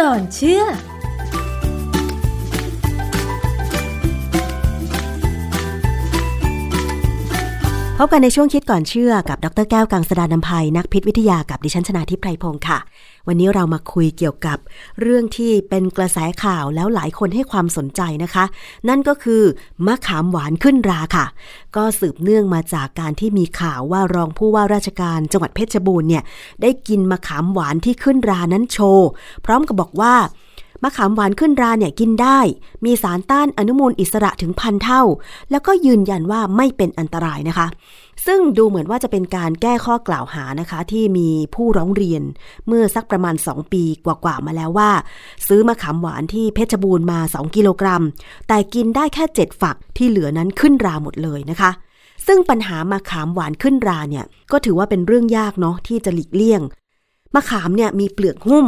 ก่อนเชื่อ บกันในช่วงคิดก่อนเชื่อกับดรแก้วกังสดานนภัยนักพิษวิทยากับดิฉันชนาทิพไพรพงศ์ค่ะ วันนี้เรามาคุยเกี่ยวกับเรื่องที่เป็นกระแสข่าวแล้วหลายคนให้ความสนใจนะคะ นั่นก็คือมะขามหวานขึ้นราค่ะ ก็สืบเนื่องมาจากการที่มีข่าวว่ารองผู้ว่าราชการจังหวัดเพชรบูรณ์เนี่ยได้กินมะขามหวานที่ขึ้นรานั้นโชว์พร้อมกับบอกว่า มะขามหวานขึ้นราเนี่ยกินได้ มีสารต้านอนุมูลอิสระถึงพันเท่า แล้วก็ยืนยันว่าไม่เป็นอันตรายนะคะ ซึ่งดูเหมือนว่าจะเป็นการแก้ข้อกล่าวหานะคะ ที่มีผู้ร้องเรียนเมื่อสักประมาณ 2 ปีกว่าๆมาแล้วว่า ซื้อมะขามหวานที่เพชรบูรณ์มา 2 กิโลกรัม แต่กินได้แค่ 7 ฝักที่เหลือนั้นขึ้นราหมดเลยนะคะซึ่งปัญหามะขามหวานขึ้นราเนี่ย ก็ถือว่าเป็นเรื่องยากเนาะที่จะหลีกเลี่ยง มะขามเนี่ยมีเปลือกหุ้ม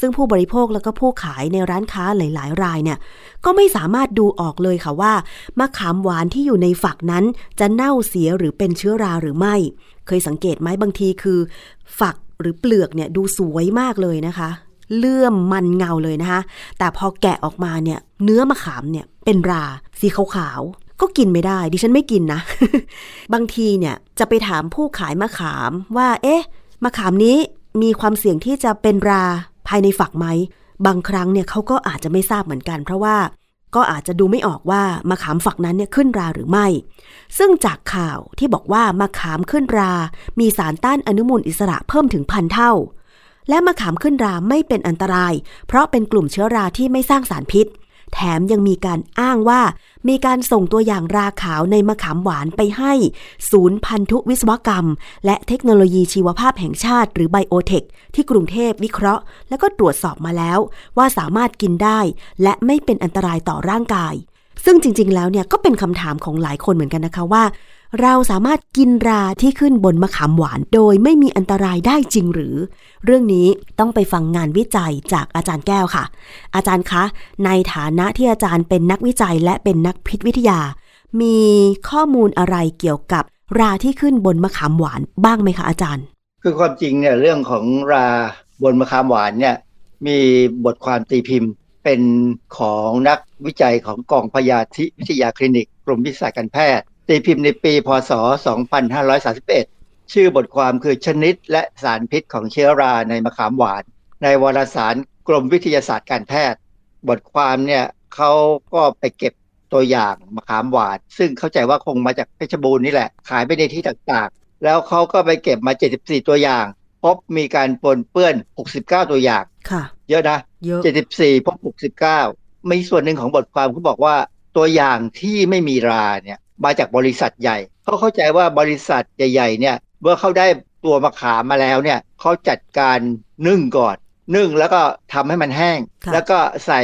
ซึ่งผู้บริโภคแล้วก็ผู้ขายในร้านค้าหลาย ๆ รายเนี่ยก็ไม่สามารถดูออกเลยค่ะว่ามะขามหวานที่อยู่ในฝักนั้นจะเน่าเสียหรือเป็นเชื้อราหรือไม่ เคยสังเกตไหมบางทีคือ ฝักหรือเปลือกเนี่ยดูสวยมากเลยนะคะ เลื่อมมันเงาเลยนะคะ แต่พอแกะออกมาเนี่ยเนื้อมะขามเนี่ยเป็นราสีขาวๆก็กินไม่ได้ ดิฉันไม่กินนะ บางทีเนี่ยจะไปถามผู้ขายมะขามว่า เอ๊ะ มะขามนี้ มีความเสี่ยงที่จะเป็นราภายในฝักไหม บางครั้งเนี่ยเขาก็อาจจะไม่ทราบเหมือนกัน เพราะว่าก็อาจจะดูไม่ออกว่ามะขามฝักนั้นเนี่ยขึ้นราหรือไม่ ซึ่งจากข่าวที่บอกว่ามะขามขึ้นรา มีสารต้านอนุมูลอิสระเพิ่มถึงพันเท่า และมะขามขึ้นราไม่เป็นอันตราย เพราะเป็นกลุ่มเชื้อราที่ไม่สร้างสารพิษ แถมยังมีการอ้างว่า มีการส่งตัวอย่างราขาวในมะขามหวานไปให้ ศูนย์พันธุวิศวกรรม และเทคโนโลยีชีวภาพแห่งชาติ หรือไบโอเทคที่กรุงเทพวิเคราะห์ และก็ตรวจสอบมาแล้ว ว่าสามารถกินได้ และไม่เป็นอันตรายต่อร่างกาย ซึ่งจริง ๆ แล้วเนี่ยก็เป็นคำถามของหลายคนเหมือนกันนะคะว่า เราสามารถกินราที่ขึ้นบนมะขามหวาน โดยไม่มีอันตรายได้จริงหรือ เรื่องนี้ต้องไปฟังงานวิจัยจากอาจารย์แก้วค่ะ อาจารย์คะ ในฐานะที่อาจารย์เป็นนักวิจัยและเป็นนักพิษวิทยา มีข้อมูลอะไรเกี่ยวกับราที่ขึ้นบนมะขามหวานบ้างไหมคะอาจารย์ คือความจริงเนี่ยเรื่องของราบนมะขามหวานเนี่ยมีบทความตีพิมพ์เป็นของนักวิจัยของกองพยาธิวิทยาคลินิกกรมวิชาการแพทย์ ตีพิมพ์ในปี พศ 2531 ชื่อบทความคือชนิดและสารพิษของเชื้อราในมะขามหวาน ในวารสารกรมวิทยาศาสตร์การแพทย์ บทความเนี่ยเขาก็ไปเก็บตัวอย่างมะขามหวาน ซึ่งเข้าใจว่าคงมาจากเพชรบูรณ์นี่แหละ ขายไปในที่ต่างๆ แล้วเขาก็ไปเก็บมา 74 ตัวอย่าง พบมีการปนเปื้อน 69 ตัวอย่างค่ะ เยอะนะเยอะ74 พบ 69 มีส่วนหนึ่งของบทความเขาบอกว่าตัวอย่างที่ไม่มีราเนี่ย มาจากบริษัทใหญ่เขาเข้าใจว่าบริษัทใหญ่ๆเนี่ยเมื่อเขาได้ตัวมะขามมาแล้วเนี่ยเขาจัดการนึ่งก่อนนึ่งแล้วก็ทำให้มันแห้ง แล้วก็ใส่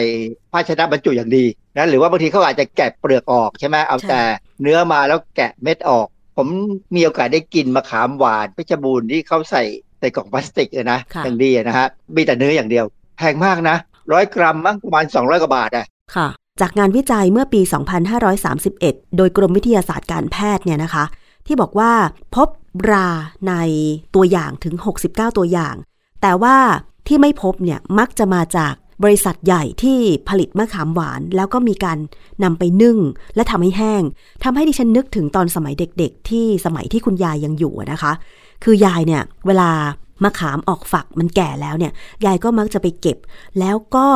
ภาชนะบรรจุอย่างดีนะหรือว่าบางทีเขาอาจจะแกะเปลือกออกใช่ไหมเอาแต่เนื้อมาแล้วแกะเม็ดออก ผมมีโอกาสได้กินมะขามหวานเพชรบูรณ์ที่เขาใส่ใส่กล่องพลาสติกเลยนะอย่างดีนะฮะมีแต่เนื้ออย่างเดียวแพงมากนะร้อยกรัมมั้งประมาณ200กว่าบาทอะค่ะ จากงานวิจัยเมื่อปี 2531 โดยกรมวิทยาศาสตร์การแพทย์เนี่ยนะคะ ที่บอกว่าพบราในตัวอย่างถึง 69 ตัวอย่าง แต่ว่าที่ไม่พบเนี่ยมักจะมาจากบริษัทใหญ่ที่ผลิตมะขามหวาน แล้วก็มีการนำไปนึ่ง และทำให้แห้งทำให้ดิฉันนึกถึงตอนสมัยเด็กๆ ที่สมัยที่คุณยายยังอยู่นะคะ คือยายเนี่ยเวลา มะขามออกฝักมันแก่แล้วเนี่ย ยายก็มักจะไปเก็บ แล้วก็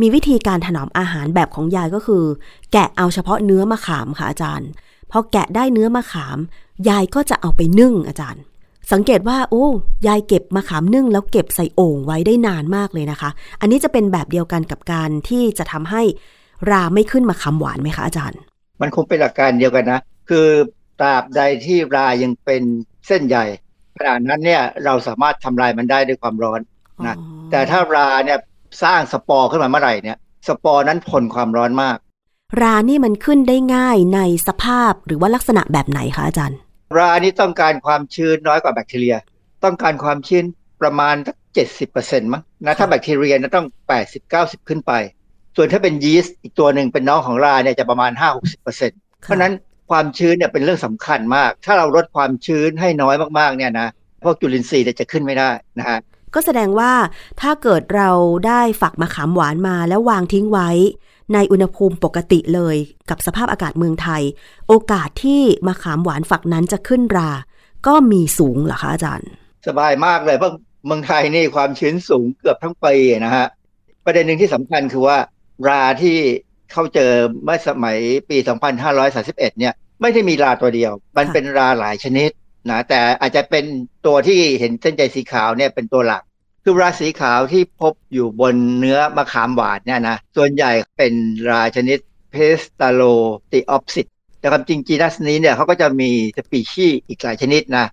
มีวิธีการถนอมอาหารแบบของยายก็คือ แกะเอาเฉพาะเนื้อมะขามค่ะอาจารย์ พอแกะได้เนื้อมะขาม ยายก็จะเอาไปนึ่งอาจารย์ สังเกตว่าโอ้ยายเก็บมะขามนึ่ง แล้วเก็บใส่โอ่งไว้ได้นานมากเลยนะคะ อันนี้จะเป็นแบบเดียวกันกับการที่จะทำให้ราไม่ขึ้นมะขามหวานไหมคะอาจารย์ มันคงเป็นหลักการเดียวกันนะ คือตราบใดที่รายังเป็นเส้นใหญ่ ขณะนั้นเนี่ยเราสามารถทำลายมันได้ด้วยความร้อนนะแต่ถ้าราเนี่ยสร้างสปอร์ขึ้นมาเมื่อไหร่เนี่ย สปอร์นั้นทนความร้อนมาก รานี่มันขึ้นได้ง่ายในสภาพหรือว่าลักษณะแบบไหนคะอาจารย์ รานี่ต้องการความชื้นน้อยกว่าแบคทีเรีย ต้องการความชื้นประมาณสักเจ็ดสิบเปอร์เซ็นต์มั้งนะถ้าแบคทีเรียนะต้องแปดสิบเก้าสิบขึ้นไป ส่วนถ้าเป็นยีสต์อีกตัวหนึ่งเป็นน้องของราเนี่ยจะประมาณห้าหกสิบเปอร์เซ็นต์เพราะนั้น ความชื้นเนี่ยเป็นเรื่องสำคัญมาก ถ้าเราลดความชื้นให้น้อยมากๆเนี่ยนะพวกจุลินทรีย์จะขึ้นไม่ได้นะฮะก็แสดงว่าถ้าเกิดเราได้ฝักมะขามหวานมาแล้ววางทิ้งไว้ ในอุณหภูมิปกติเลยกับสภาพอากาศเมืองไทย โอกาสที่มะขามหวานฝักนั้นจะขึ้นรา ก็มีสูงเหรอคะอาจารย์ สบายมากเลยเพราะเมืองไทยนี่ความชื้นสูงเกือบทั้งปีนะฮะประเด็นหนึ่งที่สำคัญคือว่าราที่ เขาเจอเมื่อสมัยปี 2531 เนี่ย ไม่ได้มีราตัวเดียว มันเป็นราหลายชนิดนะแต่อาจจะเป็นตัวที่เห็นเส้นใจสีขาวเนี่ยเป็นตัวหลัก คือราสีขาวที่พบอยู่บนเนื้อมะขามหวานเนี่ยนะส่วนใหญ่เป็นราชนิดเพสตาโลติออปซิตแต่ความจริงจีนัสนี้เนี่ยเขาก็จะมีสปีชีส์อีกหลายชนิดนะ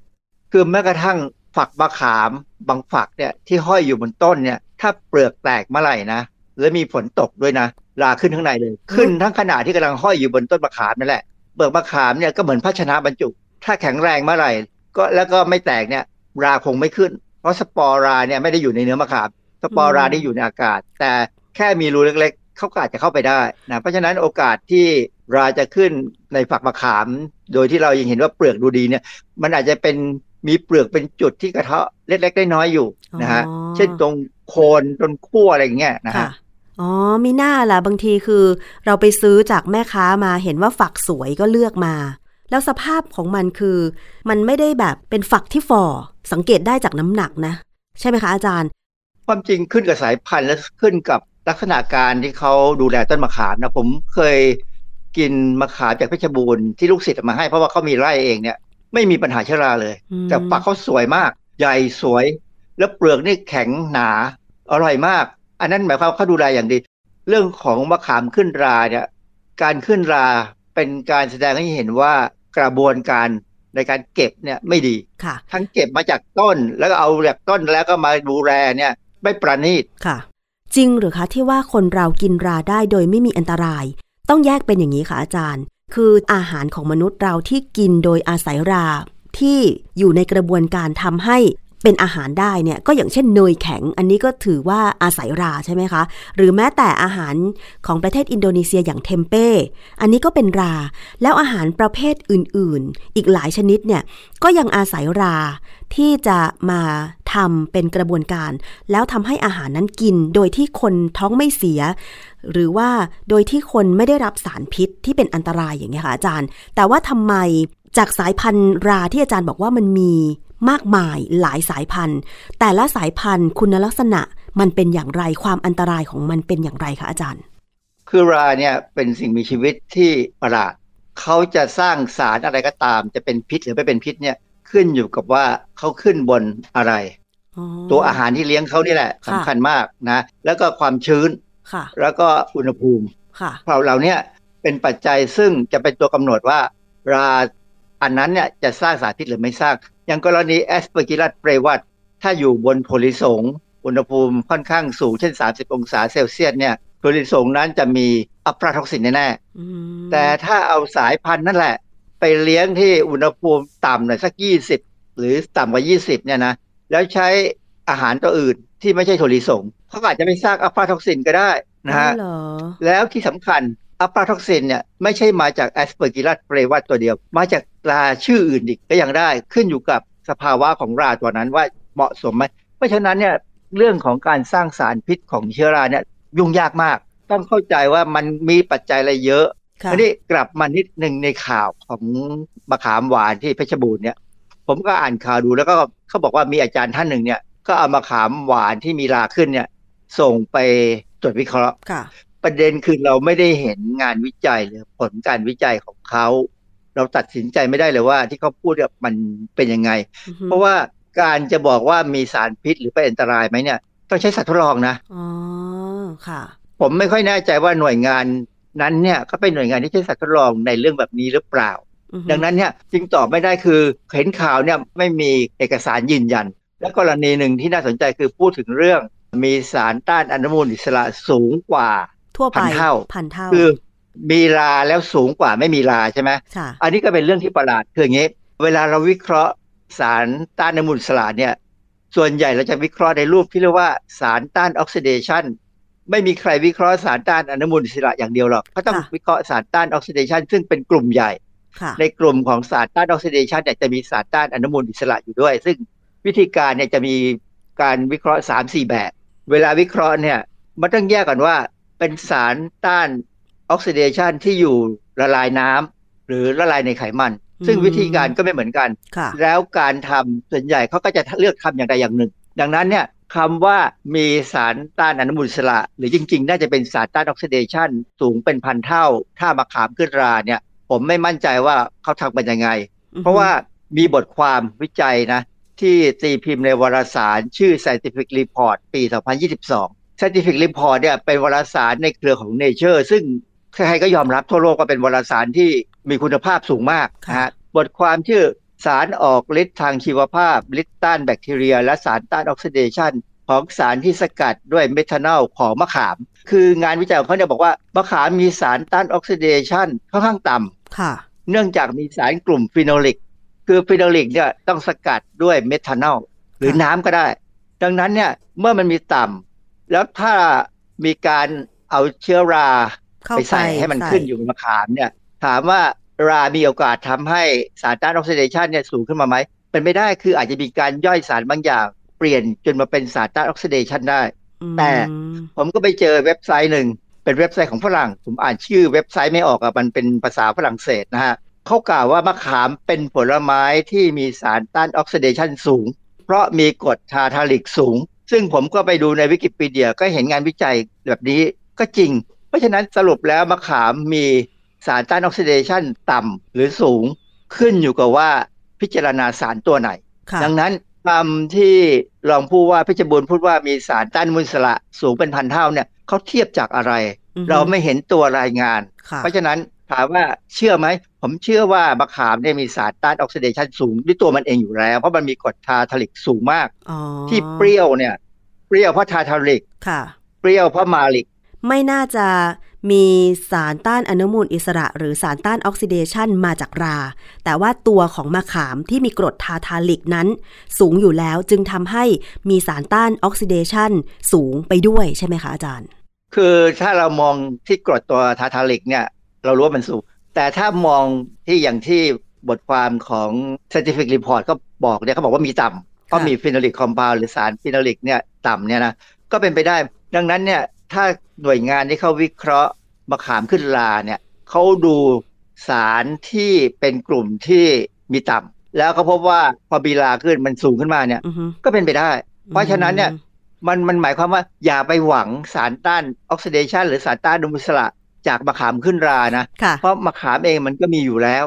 คือแม้กระทั่งฝักมะขามบางฝักเนี่ยที่ห้อยอยู่บนต้นเนี่ย ถ้าเปลือกแตกเมื่อไหร่นะ แล้วมีฝนตกด้วยนะ ราขึ้นข้างในเลย ขึ้นทั้งขนาดที่กำลังห้อยอยู่บนต้นมะขามนั่นแหละเปลือกมะขามเนี่ยก็เหมือนภาชนะบรรจุ ถ้าแข็งแรงเมื่อไหร่ ก็แล้วก็ไม่แตกเนี่ย ราคงไม่ขึ้น เพราะสปอร์ราเนี่ยไม่ได้อยู่ในเนื้อมะขามสปอร์ราได้อยู่ในอากาศ แต่แค่มีรูเล็กๆเขาก็อาจจะเข้าไปได้นะเพราะฉะนั้นโอกาสที่ราจะขึ้นในฝักมะขาม โดยที่เรายังเห็นว่าเปลือกดูดีเนี่ย มันอาจจะเป็นมีเปลือกเป็นจุดที่กระเทาะเล็กๆได้น้อยอยู่นะฮะเช่นตรงโคนตรงขั้วอะไรอย่างเงี้ยนะฮะ อ๋อมีหน้าล่ะบางทีคือ เราไปซื้อจากแม่ค้ามาเห็นว่าฝักสวยก็เลือกมา แล้วสภาพของมันคือ มันไม่ได้แบบเป็นฝักที่ฝ่อสังเกตได้จากน้ำหนักนะ ใช่ไหมคะอาจารย์ ความจริงขึ้นกับสายพันธุ์และขึ้นกับลักษณะการที่เขาดูแลต้นมะขามนะผมเคยกินมะขามจากเพชรบูรณ์ที่ลูกศิษย์มาให้เพราะว่าเขามีไร่เองเนี่ย ไม่มีปัญหาเชื้อราเลย แต่ฝักเขาสวยมาก ใหญ่สวย แล้วเปลือกนี่แข็งหนา อร่อยมาก อันนั้นหมายความเขาดูแลอย่างดี เรื่องของมะขามขึ้นราเนี่ยการขึ้นราเป็นการแสดงให้เห็นว่ากระบวนการในการเก็บเนี่ยไม่ดีค่ะทั้งเก็บมาจากต้นแล้วก็เอาจากต้นแล้วก็มาดูแลเนี่ย ไม่ประณีตค่ะ จริงหรือคะที่ว่าคนเรากินราได้โดยไม่มีอันตราย ต้องแยกเป็นอย่างนี้ค่ะอาจารย์ คืออาหารของมนุษย์เราที่กินโดยอาศัยราที่อยู่ในกระบวนการทำให้ เป็นอาหารได้เนี่ยก็อย่างเช่นเนยแข็ง อันนี้ก็ถือว่าอาศัยราใช่ไหมคะ หรือแม้แต่อาหารของประเทศอินโดนีเซียอย่างเทมเป้อันนี้ก็เป็นรา แล้วอาหารประเภทอื่นๆ อีกหลายชนิดเนี่ยก็ยังอาศัยราที่จะมาทำเป็นกระบวนการ แล้วทำให้อาหารนั้นกิน โดยที่คนท้องไม่เสีย หรือว่าโดยที่คนไม่ได้รับสารพิษที่เป็นอันตรายอย่างเงี้ยค่ะอาจารย์ แต่ว่าทำไมจากสายพันธุ์ราที่อาจารย์บอกว่ามันมี มากมายหลายสายพันธุ์ แต่ละสายพันธุ์คุณลักษณะมันเป็นอย่างไรความอันตรายของมันเป็นอย่างไรคะอาจารย์ คือราเนี่ยเป็นสิ่งมีชีวิตที่ประหลาดเขาจะสร้างสารอะไรก็ตาม จะเป็นพิษหรือไม่เป็นพิษเนี่ยขึ้นอยู่กับว่าเขาขึ้นบนอะไร ตัวอาหารที่เลี้ยงเขานี่แหละสำคัญมากนะ แล้วก็ความชื้นแล้วก็อุณหภูมิเราเหล่านี้เป็นปัจจัยซึ่งจะเป็นตัวกำหนดว่าราอันนั้นเนี่ยจะสร้างสารพิษหรือไม่สร้าง อย่างกรณี Aspergillus flavus ถ้าอยู่บนถั่วลิสงอุณหภูมิค่อนข้างสูงเช่น 30 องศาเซลเซียสเนี่ยถั่วลิสงนั้นจะมีอะฟลาท็อกซินแน่ๆแต่ถ้าเอาสายพันธุ์นั่นแหละ ไปเลี้ยงที่อุณหภูมิต่ำหน่อยสัก 20 หรือต่ำกว่า 20 เนี่ยนะแล้วใช้อาหารตัวอื่นที่ไม่ใช่ถั่วลิสงเขาอาจจะไม่สร้างอะฟลาท็อกซินก็ได้นะฮะแล้วที่สำคัญอะฟลาท็อกซินเนี่ยไม่ใช่มาจาก Aspergillus flavus ตัวเดียว มาจาก ราชื่ออื่นอีกก็ยังได้ขึ้นอยู่กับสภาวะของราตัวนั้นว่าเหมาะสมไหมเพราะฉะนั้นเนี่ยเรื่องของการสร้างสารพิษของเชื้อราเนี่ยยุ่งยากมาก ต้องเข้าใจว่ามันมีปัจจัยอะไรเยอะอันนี้กลับมานิดหนึ่งในข่าวของมะขามหวานที่เพชรบูรณ์เนี่ยผมก็อ่านข่าวดูแล้วก็เขาบอกว่ามีอาจารย์ท่านหนึ่งเนี่ย ก็เอามะขามหวานที่มีราขึ้นเนี่ย ส่งไปตรวจวิเคราะห์ประเด็นคือเราไม่ได้เห็นงานวิจัยหรือผลการวิจัยของเขา เราตัดสินใจไม่ได้เลยว่า ที่เขาพูดมันเป็นยังไง เพราะว่าการจะบอกว่ามีสารพิษหรือเป็นอันตรายไหมเนี่ย ต้องใช้สัตว์ทดลองนะอ๋อค่ะ ผมไม่ค่อยแน่ใจว่าหน่วยงานนั้นเนี่ยเขาเป็นหน่วยงานที่ใช้สัตว์ทดลองในเรื่องแบบนี้หรือเปล่า ดังนั้นเนี่ยจึงตอบไม่ได้คือเห็นข่าวเนี่ยไม่มีเอกสารยืนยัน และกรณีหนึ่งที่น่าสนใจคือพูดถึงเรื่องมีสารต้านอนุมูลอิสระสูงกว่าทั่วไปพันเท่าพันเท่า คือ มีราแล้วสูงกว่าไม่มีราใช่ไหมอันนี้ก็เป็นเรื่องที่ประหลาดคืออย่างนี้ เวลาเราวิเคราะห์สารต้านอนุมูลอิสระเนี่ย ส่วนใหญ่เราจะวิเคราะห์ในรูปที่เรียกว่าสารต้านออกซิเดชันไม่มีใครวิเคราะห์สารต้านอนุมูลอิสระอย่างเดียวหรอกเขาต้องวิเคราะห์สารต้านออกซิเดชันซึ่งเป็นกลุ่มใหญ่ ในกลุ่มของสารต้านออกซิเดชันเนี่ยจะมีสารต้านอนุมูลอิสระอยู่ด้วย ซึ่งวิธีการเนี่ยจะมีการวิเคราะห์3 4แบบ เวลาวิเคราะห์เนี่ยมันต้องแยกก่อนว่าเป็นสารต้าน ออกซิเดชันที่อยู่ละลายน้ำหรือละลายในไขมัน ซึ่งวิธีการก็ไม่เหมือนกัน แล้วการทำส่วนใหญ่เขาก็จะเลือกทำอย่างใดอย่างหนึ่ง ดังนั้นเนี่ยคำว่ามีสารต้านอนุมูลอิสระ หรือจริงๆ น่าจะเป็นสารต้านออกซิเดชันสูงเป็นพันเท่า ถ้ามะขามขึ้นราเนี่ย ผมไม่มั่นใจว่าเขาทำเป็นยังไง เพราะว่ามีบทความวิจัยนะ ที่ตีพิมพ์ในวารสารชื่อ Scientific Report ปี 2022 Scientific Report เนี่ยเป็นวารสารในเครือของ Nature ซึ่ง ใครๆก็ยอมรับทั่วโลกว่าเป็นวารสารที่มีคุณภาพสูงมากนะฮะบทความชื่อสารออกฤทธิ์ทางชีวภาพฤทธิ์ต้านแบคทีเรีย และสารต้านออกซิเดชันของสารที่สกัดด้วยเมทานอลของมะขาม คืองานวิจัยของเขาเนี่ยบอกว่ามะขามมีสารต้านออกซิเดชันค่อนข้างต่ำเนื่องจากมีสารกลุ่มฟีโนลิก คือฟีโนลิกเนี่ยต้องสกัดด้วยเมทานอลหรือน้ำก็ได้ ดังนั้นเนี่ยเมื่อมันมีต่ำแล้วถ้ามีการเอาเชื้อรา ไปใส่ให้มันขึ้นอยู่บนมะขามเนี่ย ถามว่ารามีโอกาสทำให้สารต้านออกซิเดชันเนี่ยสูงขึ้นมาไหมเป็นไปได้คืออาจจะมีการย่อยสารบางอย่าง เปลี่ยนจนมาเป็นสารต้านออกซิเดชันได้ แต่ผมก็ไปเจอเว็บไซต์หนึ่งเป็นเว็บไซต์ของฝรั่ง ผมอ่านชื่อเว็บไซต์ไม่ออกอะมันเป็นภาษาฝรั่งเศสนะฮะเขากล่าวว่ามะขามเป็นผลไม้ที่มีสารต้านออกซิเดชันสูง เพราะมีกรด tartaric สูง ซึ่งผมก็ไปดูในวิกิพีเดียก็เห็นงานวิจัยแบบนี้ก็จริงเพ ราะฉะนั้นสรุปแล้วมะขามมีสารต้านออกซิเดชันต่ำหรือสูงขึ้นอยู่กับว่าพิจารณาสารตัวไหน ดังนั้นคำที่รองผู้ว่าเพชรบูรณ์พูดว่ามีสารต้านอนุมูลอิสระสูงเป็นพันเท่าเนี่ยเขาเทียบจากอะไร เราไม่เห็นตัวรายงาน เพราะฉะนั้นถามว่าเชื่อไหม ผมเชื่อว่ามะขามเนี่ยมีสารต้านออกซิเดชันสูงด้วยตัวมันเองอยู่แล้ว เพราะมันมีกรด tartaric สูงมาก ที่เปรี้ยวเนี่ย เปรี้ยวเพราะ tartaric เปรี้ยวเพราะ malic ไม่น่าจะมีสารต้านอนุมูลอิสระ หรือสารต้านออกซิเดชันมาจากรา แต่ว่าตัวของมะขามที่มีกรด tartaric นั้น สูงอยู่แล้วจึงทำให้มีสารต้านออกซิเดชันสูงไปด้วยใช่ไหมคะอาจารย์ คือถ้าเรามองที่กรดตัว tartaric เนี่ย เรารู้ว่ามันสูง แต่ถ้ามองที่อย่างที่บทความของ scientific report ก็บอกเนี่ยเขาบอกว่ามีต่ำก็มี phenolic compound หรือสาร phenolic เนี่ยต่ำเนี่ยนะก็เป็นไปได้ ดังนั้นเนี่ย ถ้าหน่วยงานที่เขาวิเคราะห์มะขามขึ้นลาเนี่ยเขาดูสารที่เป็นกลุ่มที่มีต่ำแล้วก็พบว่าพอบีลาขึ้นมันสูงขึ้นมาเนี่ย ก็เป็นไปได้ เพราะฉะนั้นเนี่ยมันมันหมายความว่าอย่าไปหวังสารต้านออกซิเดชันหรือสารต้านดุมุสละจากมะขามขึ้นรานะ เพราะมะขามเองมันก็มีอยู่แล้ว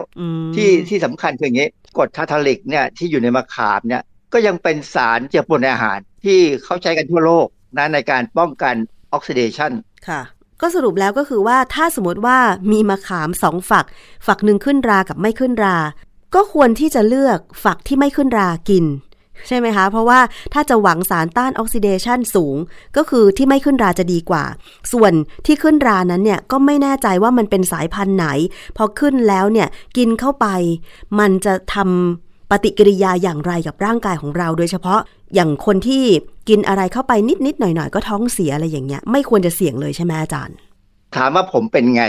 ที่ที่สำคัญคืออย่างนี้กรดทาทาลิกเนี่ยที่อยู่ในมะขามเนี่ยก็ยังเป็นสารเจือปนในอาหารที่เขาใช้กันทั่วโลกนะในการป้องกัน ออกซิเดชันค่ะก็สรุปแล้วก็คือว่าถ้าสมมติว่ามีมะขามสองฝัก ฝักหนึ่งขึ้นรากับไม่ขึ้นรา ก็ควรที่จะเลือกฝักที่ไม่ขึ้นรากิน ใช่ไหมคะ เพราะว่าถ้าจะหวังสารต้านออกซิเดชันสูง ก็คือที่ไม่ขึ้นราจะดีกว่า ส่วนที่ขึ้นรานั้นเนี่ยก็ไม่แน่ใจว่ามันเป็นสายพันธุ์ไหน พอขึ้นแล้วเนี่ยกินเข้าไป มันจะทำ ปฏิกิริยาอย่างไรกับร่างกายของเรา โดยเฉพาะอย่างคนที่กินอะไรเข้าไปนิดนิดหน่อยหน่อยก็ท้องเสียอะไรอย่างเงี้ย ไม่ควรจะเสี่ยงเลยใช่ไหมอาจารย์ ถามว่าผมเป็นไง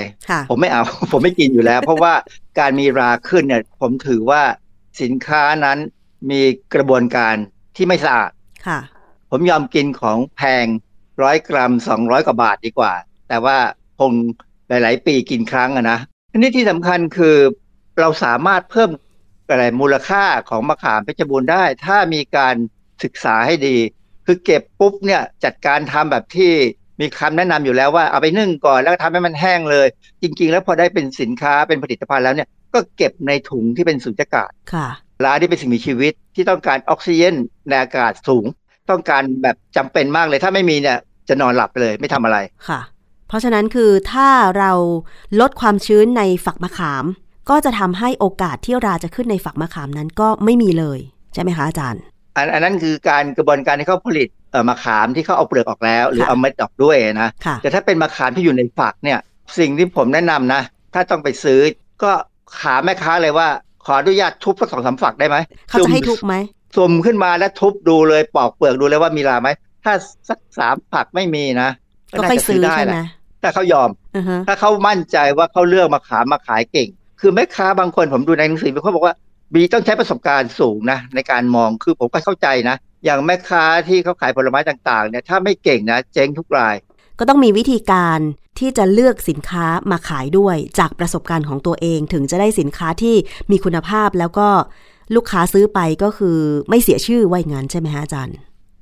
ผมไม่เอา ผมไม่กินอยู่แล้ว เพราะว่าการมีราขึ้นเนี่ยผมถือว่าสินค้านั้นมีกระบวนการที่ไม่สะอาดค่ะ ผมยอมกินของแพงร้อยกรัมสองร้อยกว่าบาทดีกว่า แต่ว่าคงหลาย ๆ ปีกินครั้งอะนะอันนี้ที่สำคัญคือเราสามารถเพิ่ม อะไรมูลค่าของมะขามเพชรบูรณ์ได้ ถ้ามีการศึกษาให้ดี คือเก็บปุ๊บเนี่ยจัดการทำแบบที่มีคำแนะนำอยู่แล้วว่าเอาไปนึ่งก่อนแล้วทำให้มันแห้งเลย จริง ๆ แล้วพอได้เป็นสินค้าเป็นผลิตภัณฑ์แล้วเนี่ยก็เก็บในถุงที่เป็นสุญญากาศค่ะร้านที่เป็นสิ่งมีชีวิตที่ต้องการออกซิเจนในอากาศสูง ต้องการแบบจำเป็นมากเลย ถ้าไม่มีเนี่ยจะนอนหลับไปเลยไม่ทำอะไรค่ะ เพราะฉะนั้นคือถ้าเราลดความชื้นในฝักมะขาม ก็จะทำให้โอกาสที่ราจะขึ้นในฝักมะขามนั้นก็ไม่มีเลย ใช่ไหมคะอาจารย์ อันอันนั้นคือการกระบวนการที่เขาผลิตเอ่อมะขามที่เขาเอาเปลือกออกแล้ว หรือเอาเม็ดออกด้วยนะแต่ถ้าเป็นมะขามที่อยู่ในฝักเนี่ย สิ่งที่ผมแนะนำนะ ถ้าต้องไปซื้อก็ขาแม่ค้าเลยว่า ขออนุญาตทุบสักสองสามฝักได้ไหมเขาจะให้ทุบไหมสุ่มขึ้นมาแล้วทุบดูเลยปอกเปลือกดูเลยว่ามีราไหมถ้าสักสามฝักไม่มีนะก็ค่อยซื้อได้ใช่ไหมถ้าเขายอม ถ้าเขามั่นใจว่าเขาเลือกมาขามมาขายเก่ง คือแม่ค้าบางคนผมดูในหนังสือเขาบอกว่ามีต้องใช้ประสบการณ์สูงนะในการมองคือผมก็เข้าใจนะ อย่างแม่ค้าที่เขาขายผลไม้ต่างๆเนี่ยถ้าไม่เก่งนะเจ๊งทุกราย ก็ต้องมีวิธีการที่จะเลือกสินค้ามาขายด้วยจากประสบการณ์ของตัวเองถึงจะได้สินค้าที่มีคุณภาพแล้วก็ลูกค้าซื้อไปก็คือไม่เสียชื่อไว้งานใช่ไหมฮะอาจารย์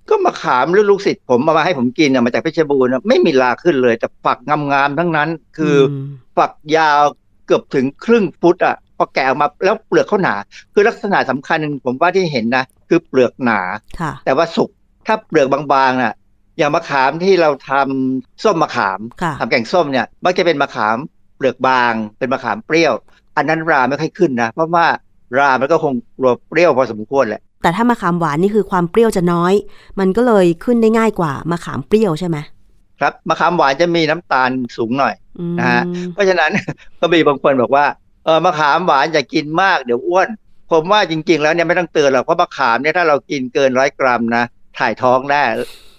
ก็มาขามหรือลูกศิษย์ผมมามาให้ผมกินน่ะมาจากเพชรบูรณ์น่ะไม่มีลาขึ้นเลย แต่ฝักงามๆทั้งนั้น คืออมฝักยาว เกือบถึงครึ่งฟุตอะพอแกะออกมาแล้วเปลือกเขาหนา คือลักษณะสำคัญหนึ่งผมว่าที่เห็นนะคือเปลือกหนาค่ะแต่ว่าสุกถ้าเปลือกบางๆน่ะอย่างมะขามที่เราทำส้มมะขามค่ะทำแกงส้มเนี่ยมักจะเป็นมะขามเปลือกบางเป็นมะขามเปรี้ยว อันนั้นราไม่ค่อยขึ้นนะเพราะว่ารามันก็คงรวเปรี้ยวพอสมควรแหละแต่ถ้ามะขามหวานนี่คือความเปรี้ยวจะน้อย มันก็เลยขึ้นได้ง่ายกว่ามะขามเปรี้ยวใช่ไหม ครับมะขามหวานจะมีน้ำตาลสูงหน่อยอืมนะฮะเพราะฉะนั้นก็มีบางคนบอกว่าเออมะขามหวานอย่ากินมากเดี๋ยวอ้วน ผมว่าจริง ๆ แล้วเนี่ยไม่ต้องเตือนหรอกเพราะมะขามเนี่ยถ้าเรากินเกินร้อยกรัมนะถ่ายท้องแน่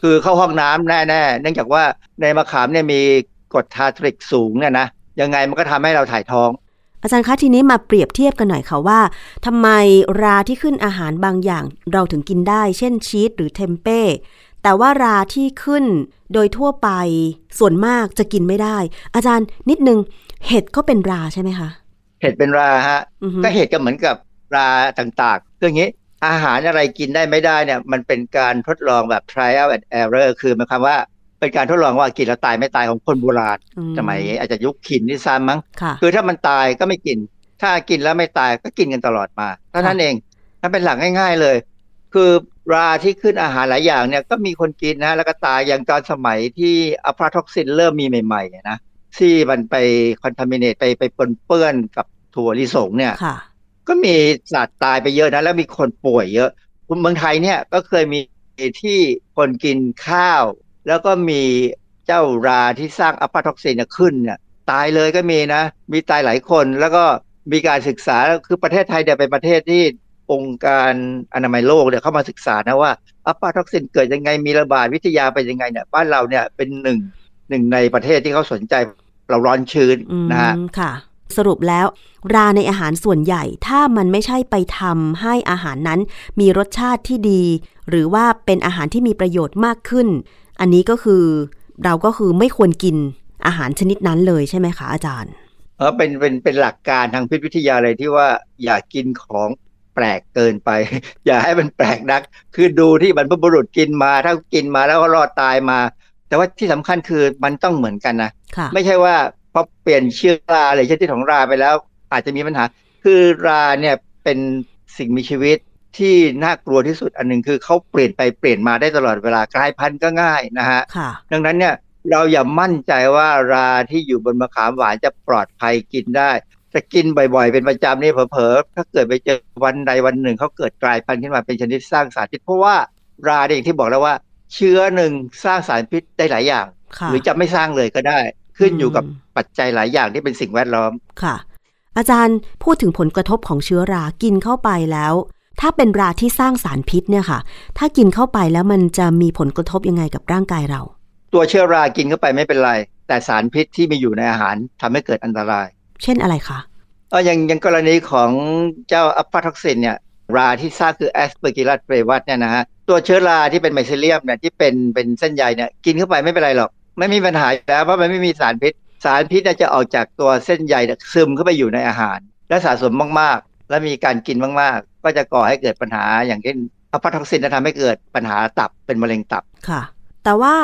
คือเข้าห้องน้ำแน่ๆเนื่องจากว่าในมะขามเนี่ยมีกรดทาร์ทริกสูงเนี่ยนะยังไงมันก็ทำให้เราถ่ายท้อง อาจารย์คะทีนี้มาเปรียบเทียบกันหน่อยค่ะว่าทำไมราที่ขึ้นอาหารบางอย่างเราถึงกินได้ เช่นชีสหรือเทมเป้ แต่ว่าราที่ขึ้นโดยทั่วไปส่วนมากจะกินไม่ได้ อาจารย์นิดนึง เห็ดก็เป็นราใช่ไหมคะ เห็ดเป็นราฮะอือฮึก็เห็ดก็เหมือนกับราต่างๆคืออย่างนี้อาหารอะไรกินได้ไม่ได้เนี่ย มันเป็นการทดลองแบบ trial and error คือหมายความว่าเป็นการทดลองว่ากินแล้วตายไม่ตายของคนโบราณอืสมัยอาจจะยุคหินด้วยซ้ำมั้งค่ะคือถ้ามันตายก็ไม่กิน ถ้ากินแล้วไม่ตายก็กินกันตลอดมาเท่านั้นเองนั่นเป็นหลักง่าย ๆ เลย คือราที่ขึ้นอาหารหลายอย่างเนี่ยก็มีคนกินนะแล้วก็ตายอย่างตอนสมัยที่ aflatoxin เริ่มมีใหม่ๆเนี่ยนะที่มันไป contaminate ไปไปปนเปื้อนกับถั่วลิสงเนี่ยค่ะก็มีสัตว์ตายไปเยอะนะ แล้วมีคนป่วยเยอะเมืองไทยเนี่ยก็เคยมีที่คนกินข้าว แล้วก็มีเจ้าราที่สร้างอะพลาท็อกซินเนี่ยขึ้นเนี่ยตายเลยก็มีนะ มีตายหลายคนแล้วก็มีการศึกษาคือประเทศไทยเนี่ยเป็นประเทศที่ องค์การอนามัยโลกเนี่ยเข้ามาศึกษานะว่าอะพลาท็อกซินเกิดยังไงมีระบาดวิทยาเป็นยังไงเนี่ยบ้านเราเนี่ยเป็นหนึ่งหนึ่งในประเทศที่เขาสนใจเราร้อนชื้นอืมนะฮะค่ะ สรุปแล้ว ราในอาหารส่วนใหญ่ถ้ามันไม่ใช่ไปทำให้อาหารนั้น มีรสชาติที่ดี หรือว่าเป็นอาหารที่มีประโยชน์มากขึ้น อันนี้ก็คือเราก็คือไม่ควรกินอาหารชนิดนั้นเลยใช่ไหมคะอาจารย์เออเป็นเป็นเป็นหลักการทางพิษวิทยาเลยที่ว่าอย่ากินของ แปลกเกินไป อย่าให้มันแปลกนัก คือดูที่บรรพบุรุษกินมาถ้ากินมาแล้วก็รอดตายมา แต่ว่าที่สำคัญคือมันต้องเหมือนกันนะค่ะไม่ใช่ว่าพอเปลี่ยนชื่อราอะไรชนิดของราไปแล้ว อาจจะมีปัญหา คือราเนี่ยเป็นสิ่งมีชีวิตที่น่ากลัวที่สุดอันหนึ่งคือเขาเปลี่ยนไปเปลี่ยนมาได้ตลอดเวลากลายพันธุ์ก็ง่ายนะฮะค่ะดังนั้นเนี่ยเราอย่ามั่นใจว่าราที่อยู่บนมะขามหวานจะปลอดภัยกินได้ จะกินบ่อยๆ เป็นประจำนี่เผลอๆถ้าเกิดไปเจอวันใดวันหนึ่งเขาเกิดกลายพันธุ์ขึ้นมาเป็นชนิดสร้างสารพิษเพราะว่าราเนี่ยอย่างที่บอกแล้วว่า เชื้อหนึ่งสร้างสารพิษได้หลายอย่างค่ะหรือจะไม่สร้างเลยก็ได้ ขึ้นอยู่กับอืมปัจจัยหลายอย่างที่เป็นสิ่งแวดล้อมค่ะ อาจารย์พูดถึงผลกระทบของเชื้อรากินเข้าไปแล้ว ถ้าเป็นราที่สร้างสารพิษเนี่ยค่ะ ถ้ากินเข้าไปแล้วมันจะมีผลกระทบยังไงกับร่างกายเรา ตัวเชื้อรากินเข้าไปไม่เป็นไร แต่สารพิษที่มีอยู่ในอาหารทำให้เกิดอันตราย เช่นอะไรคะเอออย่างอย่างกรณีของเจ้าอัปปาท็อกซินเนี่ยราที่สร้างคือแอสเปอร์กิลัสเ a วัตเนี่ยนะฮะตัวเชื้อราที่เป็น mycelium เนี่ยที่เป็นเป็นเส้นใยเนี่ยกินเข้าไปไม่เป็นไรหรอก ไม่มีปัญหาอยู่แล้วเพราะมันไม่มีสารพิษ สารพิษเนี่ยจะออกจากตัวเส้นใยเนี่ยซึมเข้าไปอยู่ในอาหาร และสะสมมากๆ และมีการกินมากๆ ก็จะก่อให้เกิดปัญหาอย่างเช่น aflatoxin จะทำให้เกิดปัญหาตับเป็นมะเร็งตับค่ะ แต่ว่า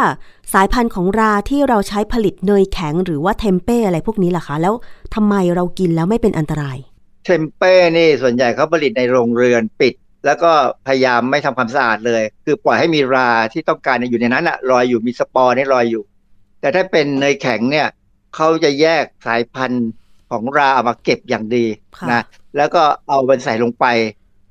สายพันธุ์ของราที่เราใช้ผลิตเนยแข็งหรือว่าเทมเป้อะไรพวกนี้ล่ะคะ แล้วทำไมเรากินแล้วไม่เป็นอันตราย เทมเป้นี่ส่วนใหญ่เขาผลิตในโรงเรือนปิด แล้วก็พยายามไม่ทำความสะอาดเลย คือปล่อยให้มีราที่ต้องการเนี่ยอยู่ในนั้นอะลอยอยู่มีสปอร์นี่ลอยอยู่ แต่ถ้าเป็นเนยแข็งเนี่ยเขาจะแยกสายพันธุ์ของราเอามาเก็บอย่างดีค่ะนะแล้วก็เอามันใส่ลงไป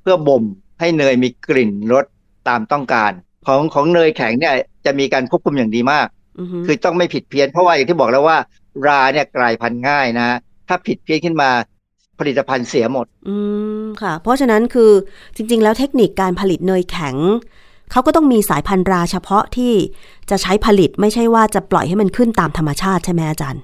เพื่อบ่มให้เนยมีกลิ่นรสตามต้องการ ของของเนยแข็งเนี่ยจะมีการควบคุมอย่างดีมากอือฮึคือต้องไม่ผิดเพี้ยนเพราะว่าอย่างที่บอกแล้วว่า ราเนี่ยกลายพันธุ์ง่ายนะ ถ้าผิดเพี้ยนขึ้นมาผลิตภัณฑ์เสียหมด อืมค่ะ เพราะฉะนั้นคือจริง ๆ แล้วเทคนิคการผลิตเนยแข็งเขาก็ต้องมีสายพันธุ์ราเฉพาะที่จะใช้ผลิตไม่ใช่ว่าจะปล่อยให้มันขึ้นตามธรรมชาติใช่ไหมอาจารย์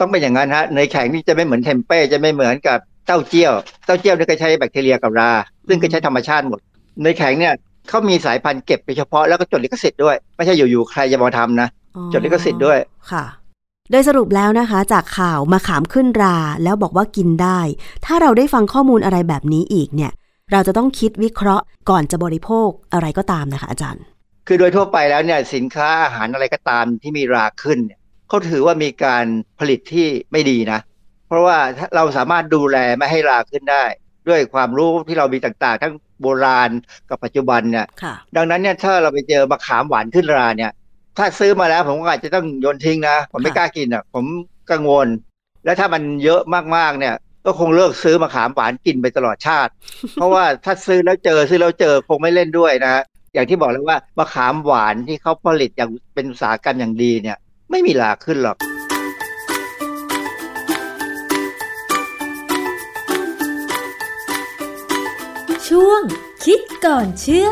ต้องเป็นอย่างนั้นฮะเนยแข็งนี่จะไม่เหมือนเทมเป้จะไม่เหมือนกับเต้าเจี้ยว เต้าเจี้ยวเนี่ยก็ใช้แบคทีเรียกับรา ซึ่งก็ใช้ธรรมชาติหมดในแข็งเนี่ย เขามีสายพันธุ์เก็บไปเฉพาะแล้วก็จดลิขสิทธิ์ด้วย ไม่ใช่อยู่ๆใครจะมาทำนะ จดลิขสิทธิ์ด้วยค่ะ โดยสรุปแล้วนะคะ จากข่าวมาขามขึ้นรา แล้วบอกว่ากินได้ ถ้าเราได้ฟังข้อมูลอะไรแบบนี้อีกเนี่ย เราจะต้องคิดวิเคราะห์ก่อนจะบริโภคอะไรก็ตามนะคะ อาจารย์ คือโดยทั่วไปแล้วเนี่ยสินค้าอาหารอะไรก็ตามที่มีราขึ้นเนี่ยเขาถือว่ามีการผลิตที่ไม่ดีนะ เพราะว่าเราสามารถดูแลไม่ให้ราขึ้นได้ ด้วยความรู้ที่เรามีต่างๆ ทั้งโบราณกับปัจจุบันเนี่ยค่ะดังนั้นเนี่ยถ้าเราไปเจอมะขามหวานขึ้นราเนี่ย ถ้าซื้อมาแล้วผมก็อาจจะต้องโยนทิ้งนะผมไม่ค่ะกล้ากินอะ ผมกังวล และถ้ามันเยอะมากๆเนี่ย ก็คงเลิกซื้อมะขามหวานกินไปตลอดชาติ เพราะว่าถ้าซื้อแล้วเจอซื้อแล้วเจอคงไม่เล่นด้วยนะฮะอย่างที่บอกแล้วว่ามะขามหวานที่เขาผลิตอย่างเป็นอุตสาหกรรมอย่างดีเนี่ย ไม่มีราขึ้นหรอก ช่วงคิดก่อนเชื่อ